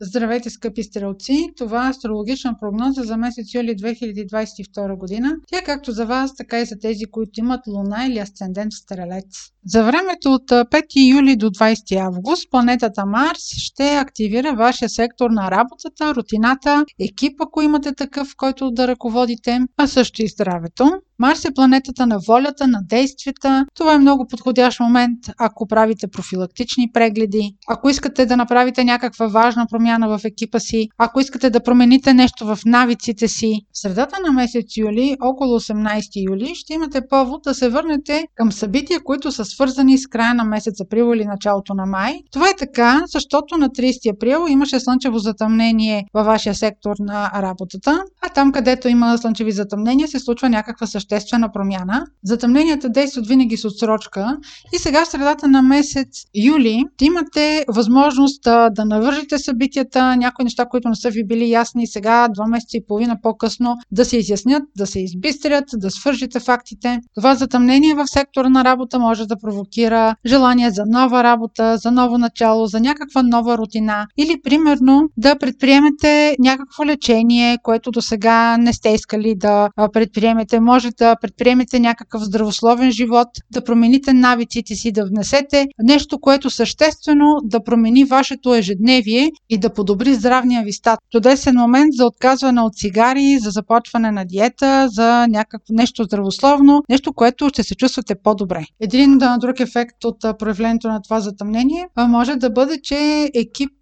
Здравейте, скъпи стрелци! Това е астрологична прогноза за месец юли 2022 година. Тя както за вас, така и за тези, които имат луна или асцендент в стрелец. За времето от 5 юли до 20 август планетата Марс ще активира вашия сектор на работата, рутината, екип, ако имате такъв, който да ръководите, а също и здравето. Марс е планетата на волята, на действията. Това е много подходящ момент, ако правите профилактични прегледи, ако искате да направите някаква важна промяна в екипа си, ако искате да промените нещо в навиците си. В средата на месец юли, около 18 юли, ще имате повод да се върнете към събития, които са свързани с края на месец април или началото на май. Това е така, защото на 30 април имаше слънчево затъмнение във вашия сектор на работата, а там, където има слънчеви затъмнения, се случва някаква съществена промяна. Затъмненията действат винаги с отсрочка и сега в средата на месец юли имате възможност да навържите събитията, някои неща, които не са ви били ясни сега, два месеца и половина по-късно, да се изяснят, да се избистрят, да свържите фактите. Това затъмнение в сектора на работа може да провокира желание за нова работа, за ново начало, за някаква нова рутина или примерно да предприемете някакво лечение, което до сега не сте искали да предприемете. Може да предприемете някакъв здравословен живот, да промените навиците си, да внесете нещо, което съществено да промени вашето ежедневие и да подобри здравния ви стат. Чудесен момент за отказване от цигари, за започване на диета, за някакво нещо здравословно, нещо, което ще се чувствате по-добре. Един друг ефект от проявлението на това затъмнение може да бъде, че екип,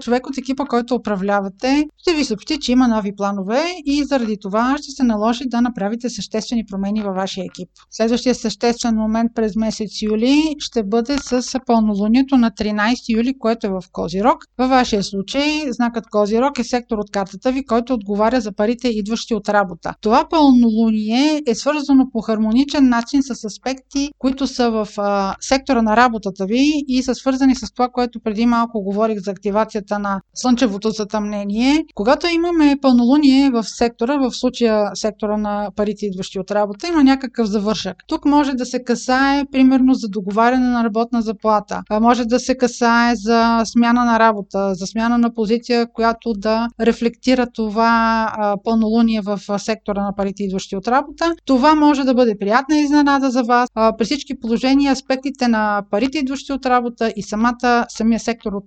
човек от екипа, който управлявате, ще ви съобщи, че има нови планове и заради това ще се наложи да направите съществени промени във вашия екип. Следващия съществен момент през месец юли ще бъде с пълнолунието на 13 юли, което е в Козирог. Във вашия случай знакът Козирог е сектор от картата ви, който отговаря за парите, идващи от работа. Това пълнолуние е свързано по хармоничен начин с аспекти, които са в а, сектора на работата ви и са свързани с това, което преди малко говорих за активацията на слънчевото затъмнение. Когато имаме пълнолуние в сектора, в случая сектора на парите, идващи от работа, има някакъв завършък. Тук може да се касае, примерно, за договаряне на работна заплата. Може да се касае за смяна на работа, за смяна на позиция, която да рефлектира това пълнолуние в сектора на парите, идващи от работа. Това може да бъде приятна изненада за вас. При всички положения, аспектите на парите, идващи от работа и самата, самия сектор, от,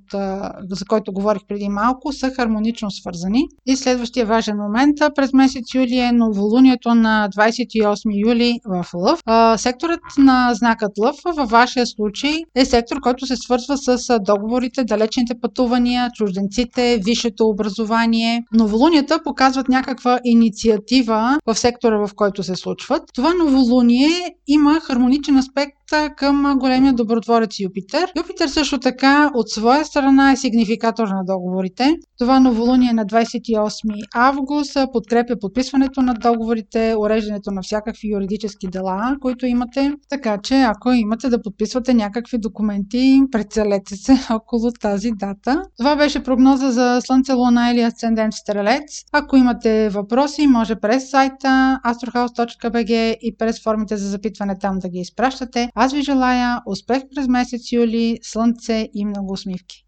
за който говорих преди малко, са хармонично свързани. И следващия важен момент през месец юли е новолунието на 28 28 юли в Лъв. секторът на знакът Лъв във вашия случай е сектор, който се свързва с договорите, далечните пътувания, чужденците, висшето образование. Новолунията показват някаква инициатива в сектора, в който се случват. Това новолуние има хармоничен аспект към големия добротворец Юпитер. Юпитер също така от своя страна е сигнификатор на договорите. Това новолуние на 28 август подкрепя подписването на договорите, уреждането на всякакви юридически дела, които имате. Така че, ако имате да подписвате някакви документи, прецелете се около тази дата. Това беше прогноза за Слънце, Луна или Асцендент Стрелец. Ако имате въпроси, може през сайта astrohouse.bg и през формите за запитване там да ги изпращате. Аз ви желая успех през месец юли, слънце и много усмивки!